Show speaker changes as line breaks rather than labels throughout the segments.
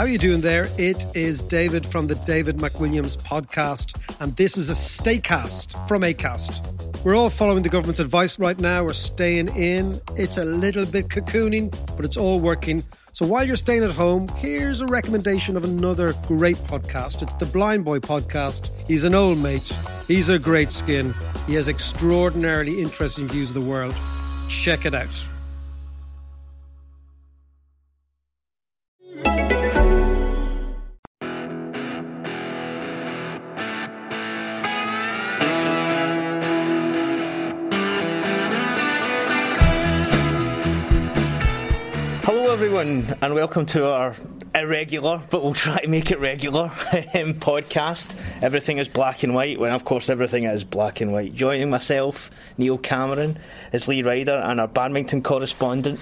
How are you doing there? It is David from the David McWilliams podcast, and this is a Staycast from Acast. We're all following the government's advice right now. We're staying in. It's a little bit cocooning, but it's all working. So while you're staying at home, here's a recommendation of another great podcast. It's the Blind Boy podcast. He's an old mate. He's a great skin. He has extraordinarily interesting views of the world. Check it out.
Hello, everyone, and welcome to our irregular, but we'll try to make it regular um, podcast. Everything is black and white, when of course everything is black and white. Joining myself, Neil Cameron, is Lee Ryder, and our badminton correspondent,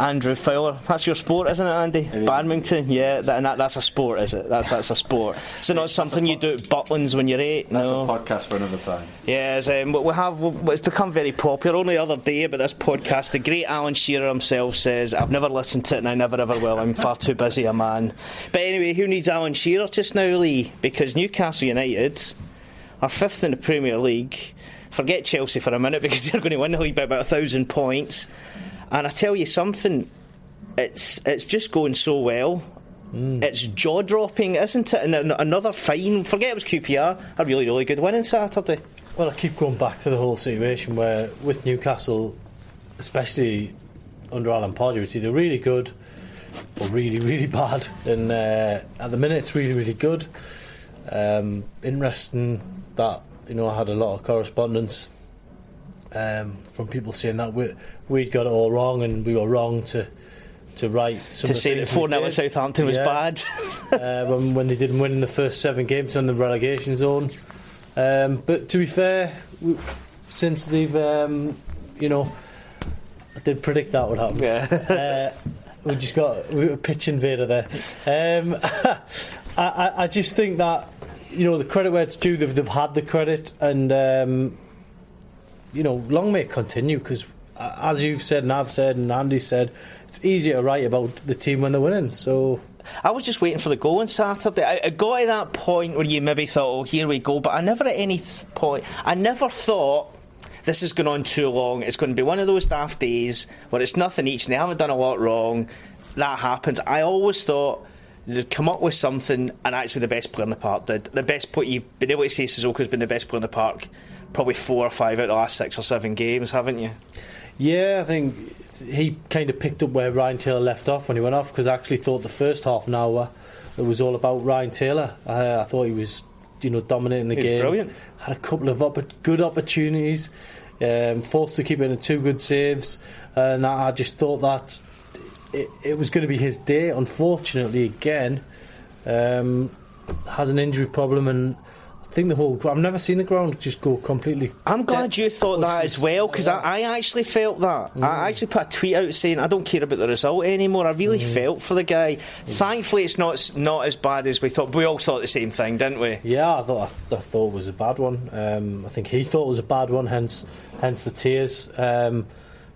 Andrew Fowler. That's your sport, isn't it, Andy? Badminton, yeah, that, and that, that's a sport, is it? That's that's a sport. So not something you do at Butlins when you're eight.
That's
no.
a podcast for another time.
Yes, um, but we have. It's become very popular. Only the other day about this podcast, the great Alan Shearer himself says, "I've never listened to it, and I never ever will. I'm far too busy a man." But anyway, who needs Alan Shearer just now, Lee? Because Newcastle United are fifth in the Premier League. Forget Chelsea for a minute because they're going to win the league by about a thousand points. And I tell you something, it's it's just going so well. It's jaw dropping, isn't it? And another fine. Forget it was QPR. A really, really good win on Saturday.
Well, I keep going back to the whole situation where with Newcastle, especially under Alan Pardew, it's either really good or really, really bad. And uh, at the minute, it's really, really good. Um, interesting that you know I had a lot of correspondence um, from people saying that we, we'd got it all wrong and we were wrong to to write some
to say that 4 0 at. Southampton was
Yeah.
bad.
uh, when, when they didn't win in the first seven games on the relegation zone. Um, but to be fair, w- since they've, um, you know, I did predict that would happen.
yeah.
Uh, we just got we were pitch invader there. Um, I, I, I just think that you know the credit where it's due. They've, they've had the credit, and um, you know, long may it continue because, uh, as you've said and I've said and Andy said, it's easier to write about the team when they're winning. So
I was just waiting for the goal on Saturday. I, I got to that point where you maybe thought, oh, here we go. But I never at any th- point, I never thought this is going on too long. It's going to be one of those daft days where it's nothing each and they haven't done a lot wrong. That happens. I always thought they'd come up with something, and actually the best player in the park did. The best player, you've been able to say Sissoko's been the best player in the park probably four or five out of the last six or seven games, haven't you?
Yeah, I think he kind of picked up where Ryan Taylor left off when he went off because I actually thought the first half an hour it was all about Ryan Taylor. Uh, I thought he was, you know, dominating the
He was
game.
brilliant.
Had a couple of good opportunities, um, forced to keep it in two good saves, and I, I just thought that it, it was going to be his day. Unfortunately, again, um, has an injury problem and. I think the whole. I've never seen the ground just go completely.
I'm glad you thought that as well because I, I actually felt that. I actually put a tweet out saying I don't care about the result anymore. I really felt for the guy. Thankfully, it's not not as bad as we thought. We all thought the same thing, didn't we?
Yeah, I thought I, I thought it was a bad one. Um, I think he thought it was a bad one, hence hence the tears. Um,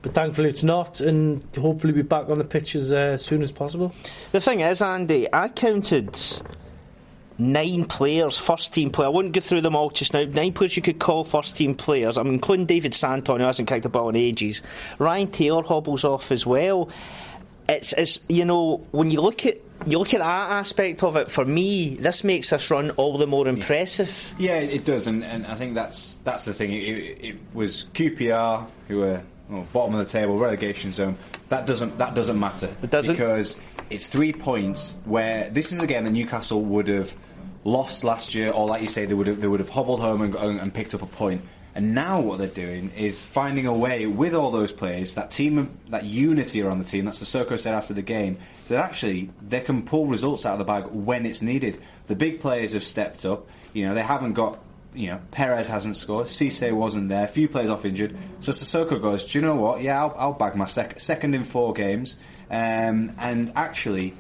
but thankfully it's not, and hopefully we'll be back on the pitch as uh, soon as possible.
The thing is, Andy, I counted nine players, first team player. I wouldn't go through them all just now. Nine players you could call first team players. I'm including David Santon, who hasn't kicked a ball in ages. Ryan Taylor hobbles off as well. It's, it's you know when you look at you look at that aspect of it. For me, this makes this run all the more impressive.
Yeah, it does, and, and I think that's that's the thing. It, it, it was QPR who were well, bottom of the table, relegation zone. That doesn't that doesn't matter.
It doesn't?
because it's three points. Where this is again that Newcastle would have lost last year, or like you say, they would have they would have hobbled home and, and picked up a point. And now what they're doing is finding a way with all those players, that team, that unity around the team. That's the Sissoko said after the game that actually they can pull results out of the bag when it's needed. The big players have stepped up. You know they haven't got. You know Perez hasn't scored. Cisse wasn't there. A few players off injured. So Sissoko goes. Do you know what? Yeah, I'll, I'll bag my sec- second in four games. Um, and actually,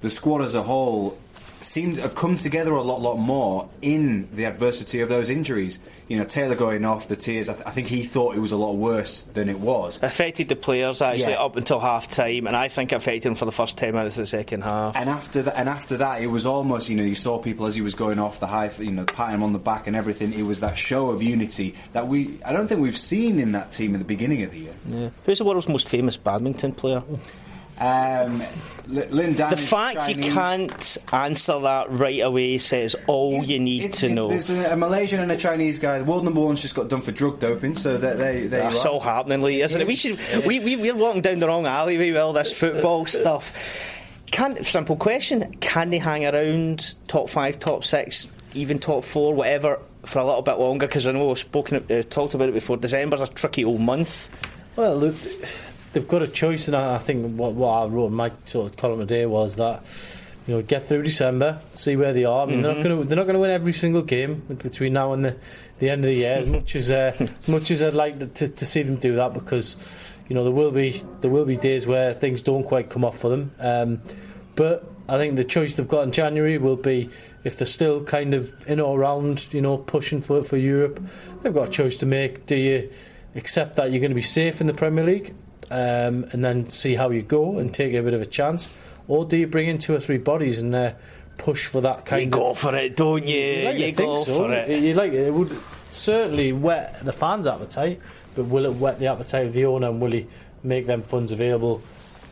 the squad as a whole seemed to have come together a lot, lot more in the adversity of those injuries. You know, Taylor going off, the tears. I, th- I think he thought it was a lot worse than it was.
Affected the players actually
Yeah.
up until half time, and I think affected them for the first ten minutes of the second half.
And after that, and after that, it was almost you know you saw people as he was going off the high, you know, patting him on the back and everything. It was that show of unity that we I don't think we've seen in that team at the beginning of the year.
Yeah. Who's the world's most famous badminton player?
Um, L- Lin Dan
The
is
fact you can't answer that right away says all
It's-
you need
it's-
to
it-
know.
There's a, a Malaysian and a Chinese guy. The world number one's just got done for drug doping, so that they they.
That's all happening, Lee, isn't it? We should. We, we we're walking down the wrong alleyway with all this football stuff. Can simple question: Can they hang around top five, top six, even top four, whatever, for a little bit longer? Because I know we've spoken, uh, talked about it before. December's a tricky old month.
Well, look, they've got a choice, and I I think what, what I wrote in my sort of column today was that you know get through December, see where they are. I mean, they're not going to they're not going to win every single game between now and the, the end of the year. As much as uh, as much as I'd like to, to, to see them do that, because you know there will be there will be days where things don't quite come off for them. Um, but I think the choice they've got in January will be if they're still kind of in or around, you know, pushing for for Europe. They've got a choice to make. Do you accept that you're going to be safe in the Premier League, um, and then see how you go and take a bit of a chance, or do you bring in two or three bodies and uh, push for that kind
You
of?
go for it, don't you?
You like
you go
think so.
for it.
You like it. It would certainly whet the fans' appetite, but will it whet the appetite of the owner? And will he make them funds available?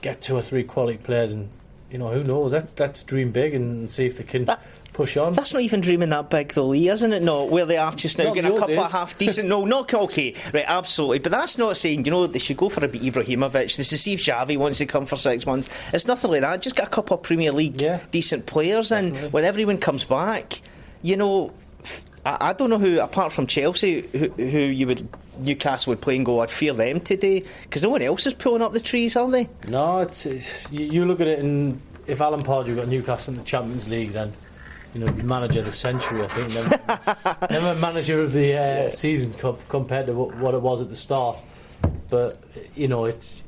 Get two or three quality players, and you know who knows? Let's let's dream big and see if they can
That-
push on.
That's not even dreaming that big, though, Lee, isn't it? No, where they are just now getting a couple of half decent. No, not okay, right? Absolutely, but that's not saying you know they should go for a bit Ibrahimovic. They should see if Xavi wants to come for six months. It's nothing like that. Just get a couple of Premier League
Yeah.
decent players
and
when everyone comes back. You know. I, I don't know who, apart from Chelsea, who, who you would Newcastle would play and go. I'd fear them today because no one else is pulling up the trees, are they?
No, it's, it's you, you look at it, and if Alan Pardew got Newcastle in the Champions League, then you know manager of the century. I think never, never manager of the uh, season co- compared to what, what it was at the start. But you know, it's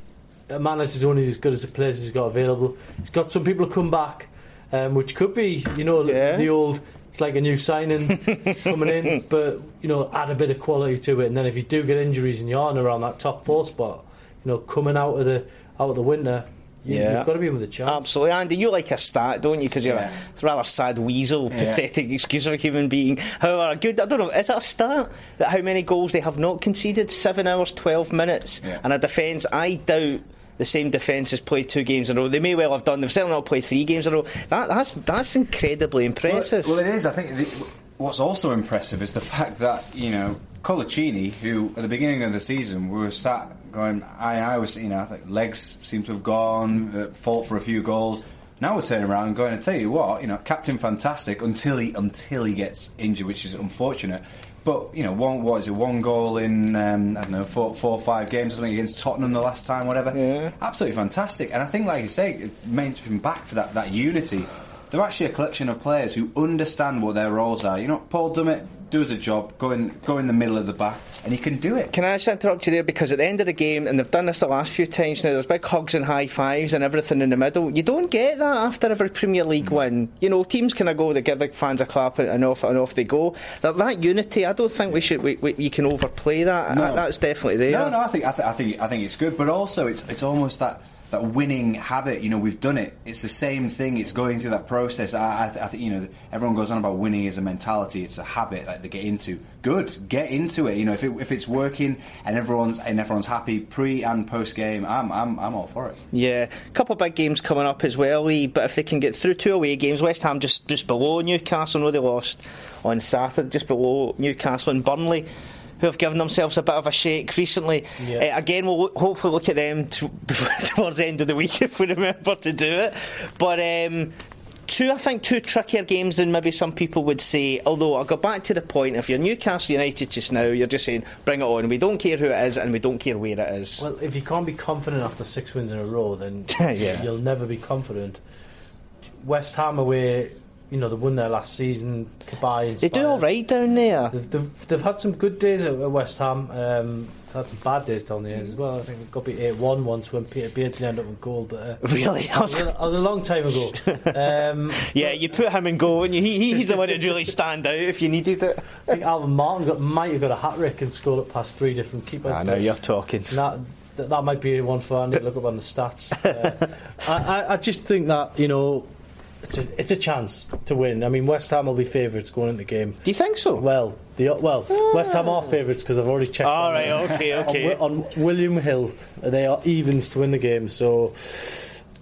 a manager's only as good as the players he's got available. He's got some people to come back, um, which could be you know
Yeah.
the old. It's like a new signing coming in, but you know, add a bit of quality to it. And then if you do get injuries and you're on around that top four spot, you know, coming out of the out of the winter, you,
Yeah.
you've got to be in with a chance.
Absolutely, Andy. You like a stat, don't you? Because you're
Yeah.
a rather sad weasel,
Yeah.
pathetic excuse of a human being. However, good. I don't know. Is that a stat that how many goals they have not conceded? Seven hours, twelve minutes,
Yeah.
and a defence. I doubt. The same defence has played two games in a row. They may well have done. They've certainly not played three games in a row. That, that's that's incredibly impressive.
Well, well, it is. I think the, what's also impressive is the fact that you know Coloccini, who at the beginning of the season we were sat going, I, I was, you know, I think legs seem to have gone, uh, fought for a few goals. Now we're turning around and going to tell you what, you know, Captain Fantastic until he until he gets injured, which is unfortunate. But you know, one what is it? One goal in um, I don't know four, four or five games or something against Tottenham the last time, whatever.
Yeah.
Absolutely fantastic. And I think, like you say, mentioning back to that that unity, they're actually a collection of players who understand what their roles are. You know, Paul Dummett does a job, go in, go in the middle of the back, and he can do it.
Can I just interrupt you there? Because at the end of the game, and they've done this the last few times now, there's big hugs and high fives and everything in the middle. You don't get that after every Premier League win. You know, teams kind of go, they give the fans a clap and off and off they go. That, that unity, I don't think we should. We, we, you can overplay that.
No.
That's definitely there.
No, no, I think I, th- I think I think it's good, but also it's it's almost that. That winning habit, you know, we've done it. It's the same thing. It's going through that process. I, I, th- I think, you know, everyone goes on about winning as a mentality. It's a habit that they get into. Good, get into it. You know, if, it, if it's working and everyone's and everyone's happy pre and post game, I'm, I'm I'm all for it.
Yeah, a couple of big games coming up as well, Lee. But if they can get through two away games, West Ham just, just below Newcastle. Know they lost on Saturday, just below Newcastle and Burnley, who have given themselves a bit of a shake recently.
Yeah.
Uh, again, we'll look, hopefully look at them t- towards the end of the week if we remember to do it. But. Um, Two, I think, two trickier games than maybe some people would say. Although I'll go back to the point: if you're Newcastle United just now, you're just saying, "Bring it on." We don't care who it is, and we don't care where it is.
Well, if you can't be confident after six wins in a row, then
Yeah.
you'll never be confident. West Ham away you know, they won there last season. Kabay
They do all right down there.
They've, they've, they've had some good days at, West Ham. Um, they've had some bad days down there as well. I think we got beat 8 1 once when Peter Beardsley ended up with goal. But uh,
Really?
that was, a, that was a long time ago. Um,
Yeah, you put him in goal, and you, he, he's the one that really stand out if you needed it.
I think Alvin Martin got, might have got a hat trick and scored it past three different keepers.
I know you're talking.
That, that that might be one for Andy to look up on the stats. Uh, I, I, I just think that you know it's a, it's a chance to win. I mean, West Ham will be favourites going into the game.
Do you think so?
Well, the well West Ham are favourites because I've already checked.
All
on,
right,
uh,
okay,
on
okay.
On, William Hill, they are evens to win the game. So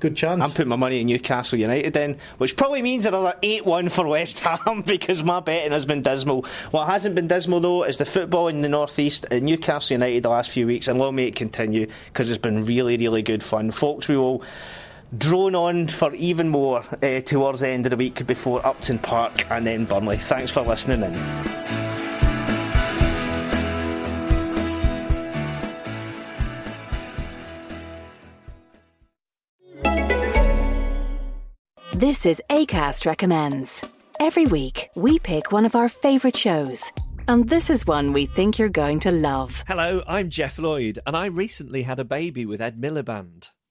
good chance.
I'm putting my money in Newcastle United then, which probably means another 8 1 for West Ham because my betting has been dismal. What hasn't been dismal though is the football in the northeast at Newcastle United the last few weeks, and allow me to continue because it's been really, really good fun. Folks, we will drone on for even more uh, towards the end of the week before Upton Park and then Burnley. Thanks for listening in.
This is ACAST Recommends. Every week, we pick one of our favourite shows. And this is one we think you're going to love.
Hello, I'm Geoff Lloyd, and I recently had a baby with Ed Miliband.